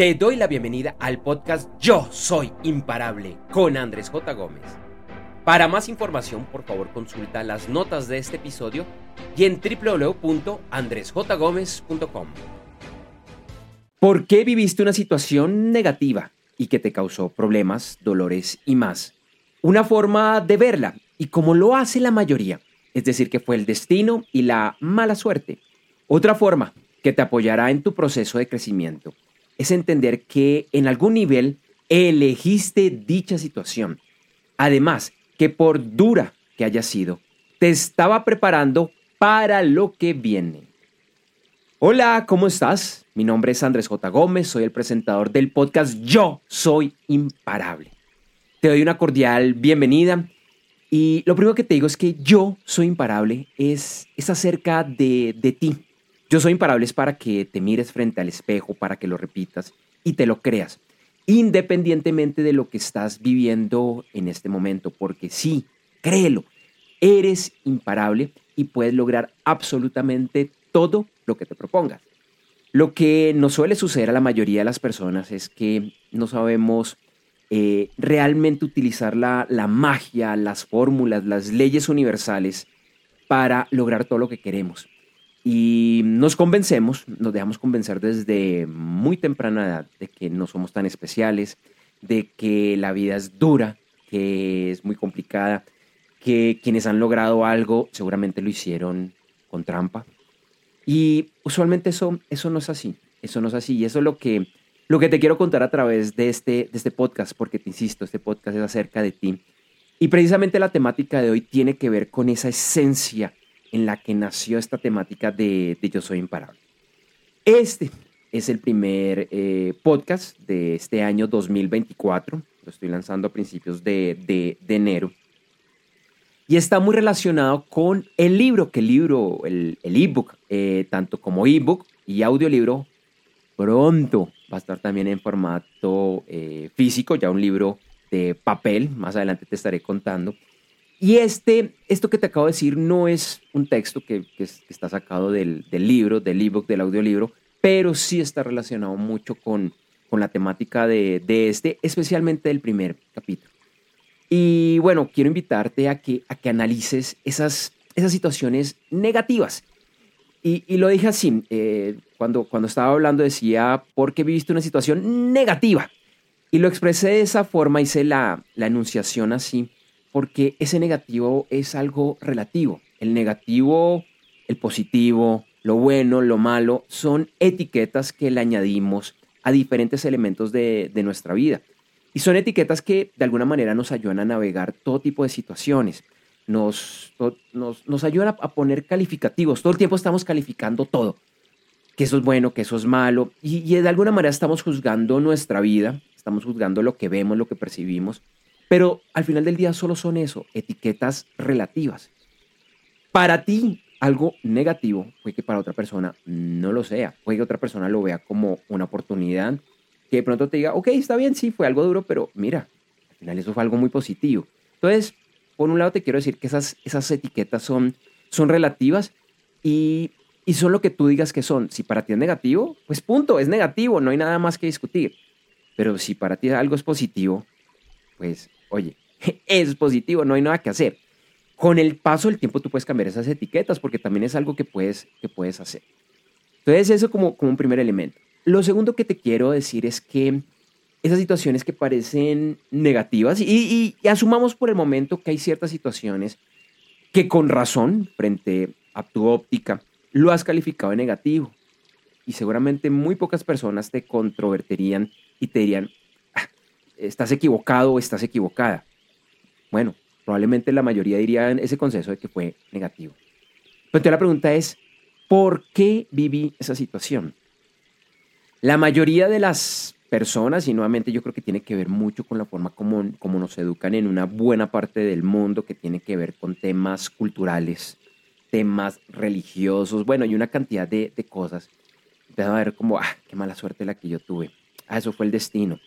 Te doy la bienvenida al podcast Yo Soy Imparable con Andrés J. Gómez. Para más información, por favor, consulta las notas de este episodio y en www.andresjgomez.com. ¿Por qué viviste una situación negativa y que te causó problemas, dolores y más? Una forma de verla y como lo hace la mayoría, es decir, que fue el destino y la mala suerte. Otra forma que te apoyará en tu proceso de crecimiento es entender que en algún nivel elegiste dicha situación. Además, que por dura que haya sido, te estaba preparando para lo que viene. Hola, ¿cómo estás? Mi nombre es Andrés J. Gómez, soy el presentador del podcast Yo Soy Imparable. Te doy una cordial bienvenida y lo primero que te digo es que Yo Soy Imparable es, es acerca de, de ti, yo soy imparable para que te mires frente al espejo, para que lo repitas y te lo creas, independientemente de lo que estás viviendo en este momento, porque sí, créelo, eres imparable y puedes lograr absolutamente todo lo que te propongas. Lo que nos suele suceder a la mayoría de las personas es que no sabemos eh, realmente utilizar la magia, las fórmulas, las leyes universales para lograr todo lo que queremos. Y nos convencemos, nos dejamos convencer desde muy temprana edad de que no somos tan especiales, de que la vida es dura, que es muy complicada, que quienes han logrado algo seguramente lo hicieron con trampa. Y usualmente eso, eso no es así, eso no es así. Y eso es lo que, lo que te quiero contar a través de este, de este podcast, porque te insisto, este podcast es acerca de ti. Y precisamente la temática de hoy tiene que ver con esa esencia en la que nació esta temática de, Yo Soy Imparable. Este es el primer eh, podcast de este año 2024. Lo estoy lanzando a principios de, enero. Y está muy relacionado con el libro, que el libro, el ebook, eh, tanto como ebook y audiolibro, pronto va a estar también en formato eh, físico, ya un libro de papel. Más adelante te estaré contando. Y este, esto que te acabo de decir no es un texto que, está sacado del, libro, del ebook, del audiolibro, pero sí está relacionado mucho con, con la temática de, este, especialmente del primer capítulo. Y bueno, quiero invitarte a que, a que analices esas, esas situaciones negativas. Y, lo dije así, eh, cuando, cuando estaba hablando decía, ¿por qué viviste una situación negativa? Y lo expresé de esa forma, hice la, la enunciación así porque ese negativo es algo relativo. El negativo, el positivo, lo bueno, lo malo, son etiquetas que le añadimos a diferentes elementos de, nuestra vida. Y son etiquetas que de alguna manera nos ayudan a navegar todo tipo de situaciones. Nos, nos, ayudan a, poner calificativos. Todo el tiempo estamos calificando todo. Que eso es bueno, que eso es malo. Y, y de alguna manera estamos juzgando nuestra vida. Estamos juzgando lo que vemos, lo que percibimos. Pero al final del día solo son eso, etiquetas relativas. Para ti, algo negativo fue que para otra persona no lo sea. Puede que otra persona lo vea como una oportunidad, que de pronto te diga, ok, está bien, sí, fue algo duro, pero mira, al final eso fue algo muy positivo. Entonces, por un lado te quiero decir que esas, esas etiquetas son, son relativas y, y son lo que tú digas que son. Si para ti es negativo, pues punto, es negativo, no hay nada más que discutir. Pero si para ti algo es positivo, pues oye, es positivo, no hay nada que hacer. Con el paso del tiempo tú puedes cambiar esas etiquetas porque también es algo que puedes, que puedes hacer. Entonces eso como, como un primer elemento. Lo segundo que te quiero decir es que esas situaciones que parecen negativas y, y, asumamos por el momento que hay ciertas situaciones que con razón frente a tu óptica lo has calificado de negativo y seguramente muy pocas personas te controvertirían y te dirían, estás equivocado o estás equivocada. Bueno, probablemente la mayoría diría en ese consenso de que fue negativo. Pero entonces la pregunta es, ¿por qué viví esa situación? La mayoría de las personas, y nuevamente yo creo que tiene que ver mucho con la forma como, como nos educan en una buena parte del mundo, que tiene que ver con temas culturales, temas religiosos, bueno, y una cantidad de, de cosas. Empieza a ver como, ah, qué mala suerte la que yo tuve. Ah, eso fue el destino.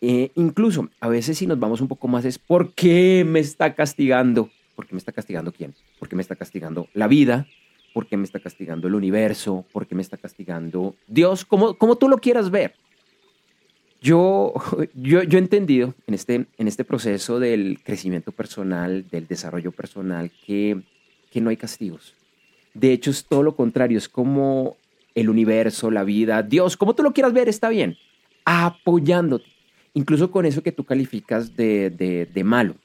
Eh, incluso a veces si nos vamos un poco más es, ¿por qué me está castigando? ¿Por qué me está castigando quién? ¿Por qué me está castigando la vida? ¿Por qué me está castigando el universo? ¿Por qué me está castigando Dios? Como, como tú lo quieras ver. Yo, yo, yo he entendido en este, en este proceso del crecimiento personal, del desarrollo personal, que, que no hay castigos. De hecho, es todo lo contrario, es como el universo, la vida, Dios, como tú lo quieras ver, está bien, apoyándote, incluso con eso que tú calificas de, de, malo.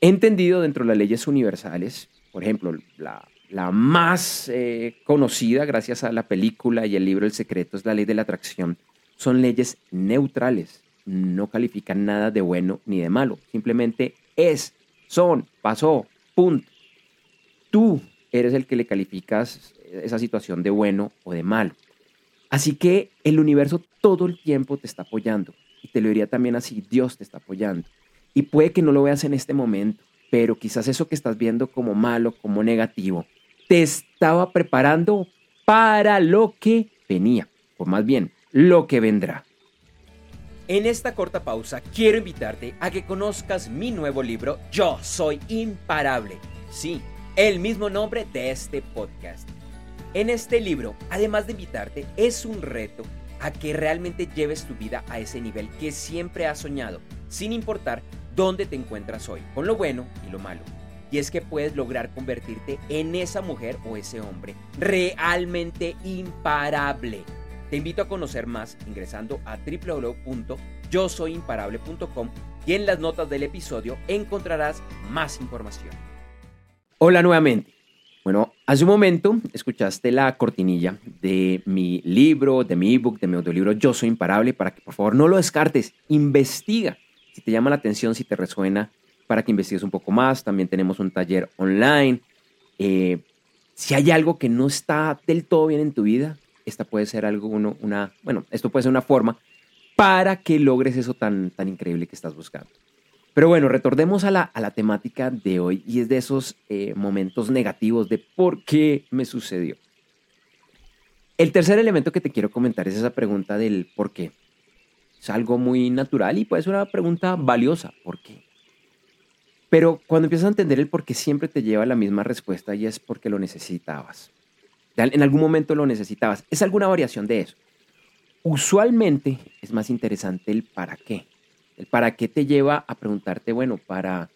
He entendido dentro de las leyes universales, por ejemplo, la, la más eh, conocida gracias a la película y el libro El Secreto es la ley de la atracción. Son leyes neutrales, no califican nada de bueno ni de malo, simplemente es, son, pasó, punto. Tú eres el que le calificas esa situación de bueno o de malo. Así que el universo todo el tiempo te está apoyando. Te lo diría también así, Dios te está apoyando. Y puede que no lo veas en este momento, pero quizás eso que estás viendo como malo, como negativo, te estaba preparando para lo que venía, o más bien, lo que vendrá. En esta corta pausa quiero invitarte a que conozcas mi nuevo libro Yo Soy Imparable. Sí, el mismo nombre de este podcast. En este libro, además de invitarte, es un reto a que realmente lleves tu vida a ese nivel que siempre has soñado, sin importar dónde te encuentras hoy, con lo bueno y lo malo y es que puedes lograr convertirte en esa mujer o ese hombre realmente imparable. Te invito a conocer más ingresando a www.yosoyimparable.com y en las notas del episodio encontrarás más información. Hola nuevamente. Bueno, hace un momento escuchaste la cortinilla de mi libro, de mi ebook, de mi audiolibro Yo Soy Imparable para que por favor no lo descartes, investiga. Si te llama la atención, si te resuena, para que investigues un poco más. También tenemos un taller online. Eh, si hay algo que no está del todo bien en tu vida, esta puede ser algo, una, bueno, esto puede ser una forma para que logres eso tan, tan increíble que estás buscando. Pero bueno, retornemos a la, a la temática de hoy y es de esos eh, momentos negativos de por qué me sucedió. El tercer elemento que te quiero comentar es esa pregunta del por qué. Es algo muy natural y puede ser una pregunta valiosa. ¿Por qué? Pero cuando empiezas a entender el por qué siempre te lleva la misma respuesta y es porque lo necesitabas. En algún momento lo necesitabas. Es alguna variación de eso. Usualmente es más interesante el para qué. El para qué te lleva a preguntarte, bueno, para,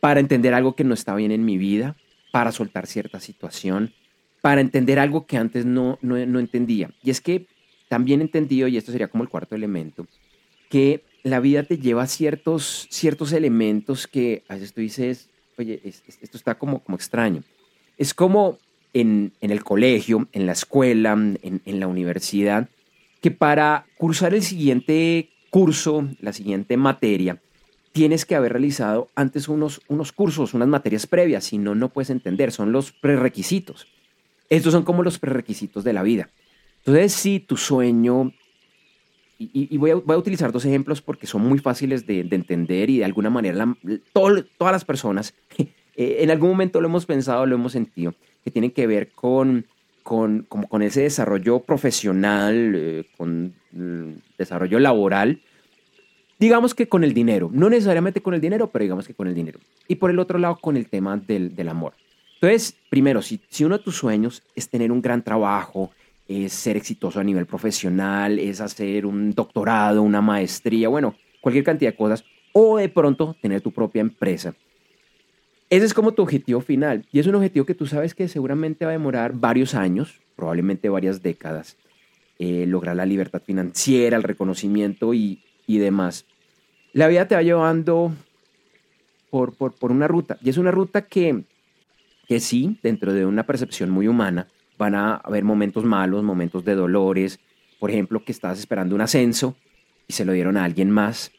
para entender algo que no está bien en mi vida, para soltar cierta situación, para entender algo que antes no, no, no entendía. Y es que también entendido, y esto sería como el cuarto elemento, que la vida te lleva ciertos, ciertos elementos que a veces tú dices, oye, esto está como, como extraño. Es como en, el colegio, en la escuela, en, la universidad, que para cursar el siguiente curso, la siguiente materia, tienes que haber realizado antes unos, unos cursos, unas materias previas, si no, no puedes entender, son los prerequisitos. Estos son como los prerequisitos de la vida. Entonces, si tu sueño y, voy, a, utilizar dos ejemplos porque son muy fáciles de, entender y de alguna manera todas las personas eh, en algún momento lo hemos pensado, lo hemos sentido, que tienen que ver con, con, como con ese desarrollo profesional, eh, con mm, desarrollo laboral, digamos que con el dinero, no necesariamente con el dinero, pero digamos que con el dinero. Y por el otro lado, con el tema del, del amor. Entonces, primero, si, si uno de tus sueños es tener un gran trabajo, es ser exitoso a nivel profesional, es hacer un doctorado, una maestría, bueno, cualquier cantidad de cosas, o de pronto tener tu propia empresa. Ese es como tu objetivo final. Y es un objetivo que tú sabes que seguramente va a demorar varios años, probablemente varias décadas, eh, lograr la libertad financiera, el reconocimiento y, demás. La vida te va llevando por, por, una ruta. Y es una ruta que, que sí, dentro de una percepción muy humana, van a haber momentos malos, momentos de dolores, por ejemplo, que estás esperando un ascenso y se lo dieron a alguien más,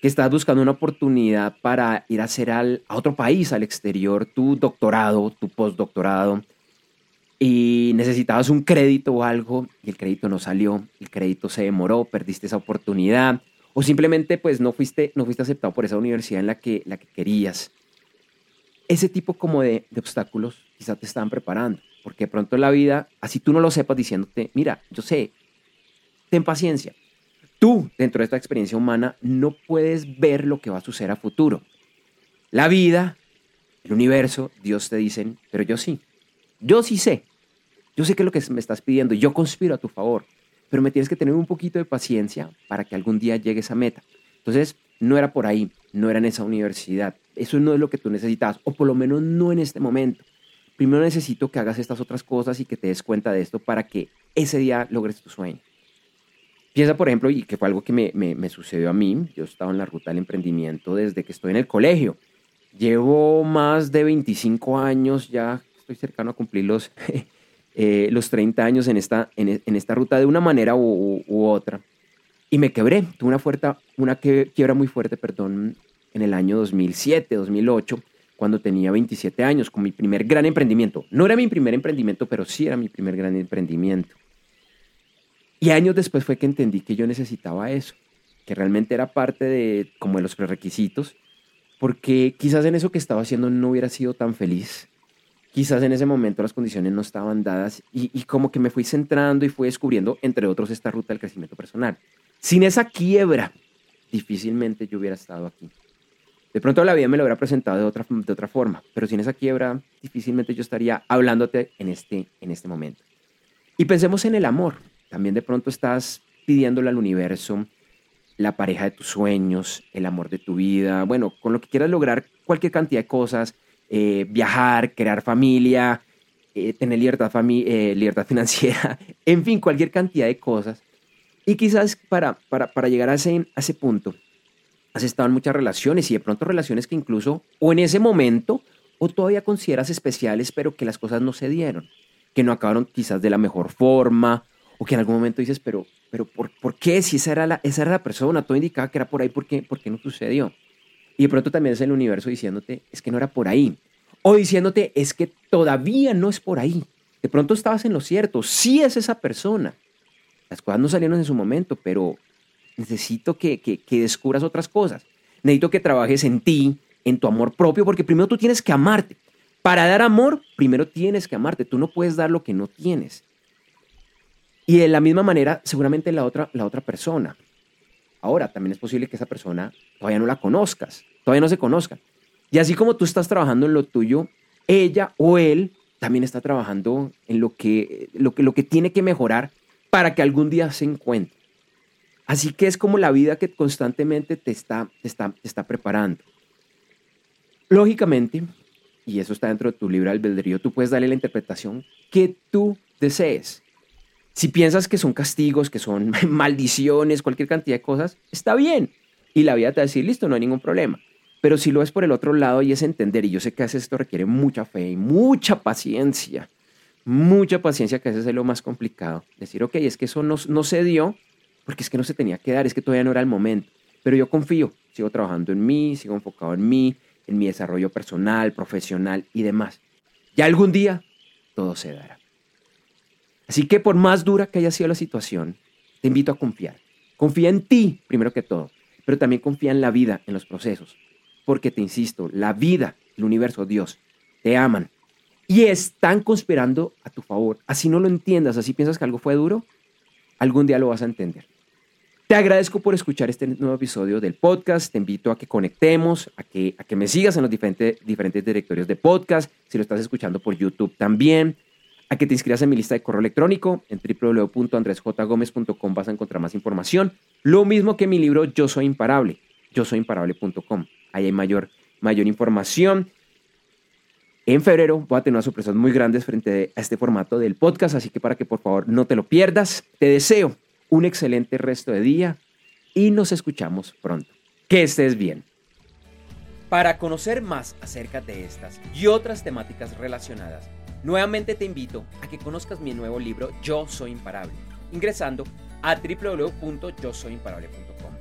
que estás buscando una oportunidad para ir a hacer al, a otro país, al exterior, tu doctorado, tu postdoctorado, y necesitabas un crédito o algo y el crédito no salió, el crédito se demoró, perdiste esa oportunidad, o simplemente pues no fuiste, no fuiste aceptado por esa universidad en la que, la que querías. Ese tipo como de, de obstáculos quizás te estaban preparando. Porque de pronto en la vida, así tú no lo sepas diciéndote, mira, yo sé, ten paciencia. Tú, dentro de esta experiencia humana, no puedes ver lo que va a suceder a futuro. La vida, el universo, Dios te dicen, pero yo sí. Yo sí sé. Yo sé qué es lo que me estás pidiendo. Yo conspiro a tu favor. pero me tienes que tener un poquito de paciencia para que algún día llegue esa meta. Entonces, no era por ahí, no era en esa universidad. Eso no es lo que tú necesitas, o por lo menos no en este momento. Primero necesito que hagas estas otras cosas y que te des cuenta de esto para que ese día logres tu sueño. Piensa, por ejemplo, y que fue algo que me, me, sucedió a mí, yo estaba en la ruta del emprendimiento desde que estoy en el colegio. Llevo más de 25 años, ya estoy cercano a cumplir los, eh, los 30 años en esta, en, en, esta ruta de una manera u, otra. Y me quebré, tuve una, fuerte, una quiebra muy fuerte, perdón, en el año 2007, 2008, cuando tenía 27 años, con mi primer gran emprendimiento. No era mi primer emprendimiento, pero sí era mi primer gran emprendimiento. Y años después fue que entendí que yo necesitaba eso, que realmente era parte de como de los prerequisitos, porque quizás en eso que estaba haciendo no hubiera sido tan feliz. Quizás en ese momento las condiciones no estaban dadas y, como que me fui centrando y fui descubriendo, entre otros, esta ruta del crecimiento personal. Sin esa quiebra, difícilmente yo hubiera estado aquí. De pronto la vida me lo hubiera presentado de otra, de otra forma, pero sin esa quiebra, difícilmente yo estaría hablándote en este, en este momento. Y pensemos en el amor. También de pronto estás pidiéndole al universo la pareja de tus sueños, el amor de tu vida, bueno, con lo que quieras lograr cualquier cantidad de cosas, eh, viajar, crear familia, eh, tener libertad, eh, libertad financiera, en fin, cualquier cantidad de cosas. Y quizás para, para, para llegar a ese, a ese punto, has estado en muchas relaciones y de pronto relaciones que incluso o en ese momento o todavía consideras especiales, pero que las cosas no se dieron, que no acabaron quizás de la mejor forma o que en algún momento dices, pero, pero ¿por, ¿por qué? Si esa era, la, esa era la persona, todo indicaba que era por ahí, ¿por qué, ¿por qué no sucedió? Y de pronto también es el universo diciéndote, es que no era por ahí. O diciéndote, es que todavía no es por ahí. De pronto estabas en lo cierto, sí es esa persona. Las cosas no salieron en su momento, pero necesito que, que, que descubras otras cosas. Necesito que trabajes en ti, en tu amor propio, porque primero tú tienes que amarte. Para dar amor, primero tienes que amarte. Tú no puedes dar lo que no tienes. Y de la misma manera, seguramente la otra, la otra persona. Ahora, también es posible que esa persona todavía no la conozcas, todavía no se conozca. Y así como tú estás trabajando en lo tuyo, ella o él también está trabajando en lo que, lo que, lo que tiene que mejorar para que algún día se encuentre. Así que es como la vida que constantemente te está, está, está preparando. Lógicamente, y eso está dentro de tu libre albedrío, tú puedes darle la interpretación que tú desees. Si piensas que son castigos, que son maldiciones, cualquier cantidad de cosas, está bien. Y la vida te va a decir, listo, no hay ningún problema. Pero si lo ves por el otro lado y es entender, y yo sé que a veces esto requiere mucha fe y mucha paciencia, mucha paciencia, que a veces es lo más complicado. Decir, ok, es que eso no, no se dio porque es que no se tenía que dar, es que todavía no era el momento. Pero yo confío, sigo trabajando en mí, sigo enfocado en mí, en mi desarrollo personal, profesional y demás. Ya algún día todo se dará. Así que por más dura que haya sido la situación, te invito a confiar. Confía en ti, primero que todo, pero también confía en la vida, en los procesos. Porque te insisto, la vida, el universo, Dios, te aman y están conspirando a tu favor. Así no lo entiendas, así piensas que algo fue duro, algún día lo vas a entender. Te agradezco por escuchar este nuevo episodio del podcast. Te invito a que conectemos, a que, a que me sigas en los diferentes, diferentes directorios de podcast. Si lo estás escuchando por YouTube también a que te inscribas en mi lista de correo electrónico. En www.andresjgomez.com vas a encontrar más información. Lo mismo que mi libro Yo Soy Imparable, yo soy imparable.com. Ahí hay mayor, mayor información. En febrero voy a tener unas sorpresas muy grandes frente a este formato del podcast, así que para que por favor no te lo pierdas, te deseo un excelente resto de día y nos escuchamos pronto. Que estés bien. Para conocer más acerca de estas y otras temáticas relacionadas, Nuevamente te invito a que conozcas mi nuevo libro Yo Soy Imparable, ingresando a www.yosoyimparable.com.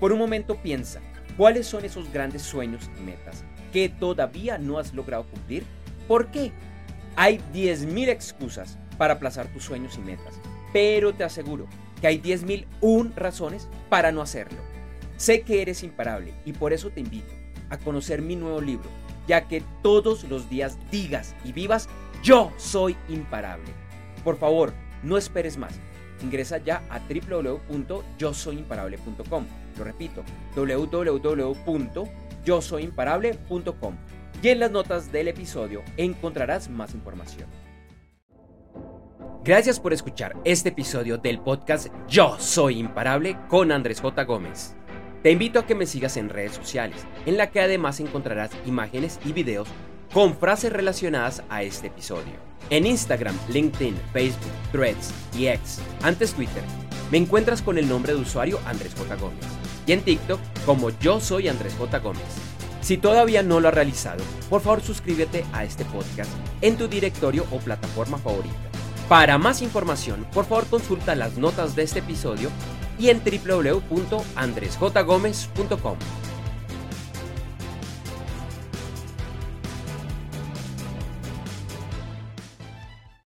Por un momento piensa, ¿cuáles son esos grandes sueños y metas que todavía no has logrado cumplir? ¿Por qué? Hay 10.000 excusas para aplazar tus sueños y metas, pero te aseguro que hay 10.001 razones para no hacerlo. Sé que eres imparable y por eso te invito a conocer mi nuevo libro, ya que todos los días digas y vivas yo soy imparable. Por favor, no esperes más. Ingresa ya a www.yosoyimparable.com. Lo repito, www.yosoyimparable.com. Y en las notas del episodio encontrarás más información. Gracias por escuchar este episodio del podcast Yo Soy Imparable con Andrés J. Gómez. Te invito a que me sigas en redes sociales, en la que además encontrarás imágenes y videos con frases relacionadas a este episodio. En Instagram, LinkedIn, Facebook, Threads y X, antes Twitter, me encuentras con el nombre de usuario Andrés J. Gómez. Y en TikTok como Yo Soy Andrés J. Gómez. Si todavía no lo has realizado, por favor suscríbete a este podcast en tu directorio o plataforma favorita para más información, por favor consulta las notas de este episodio y en www.andresjgomez.com.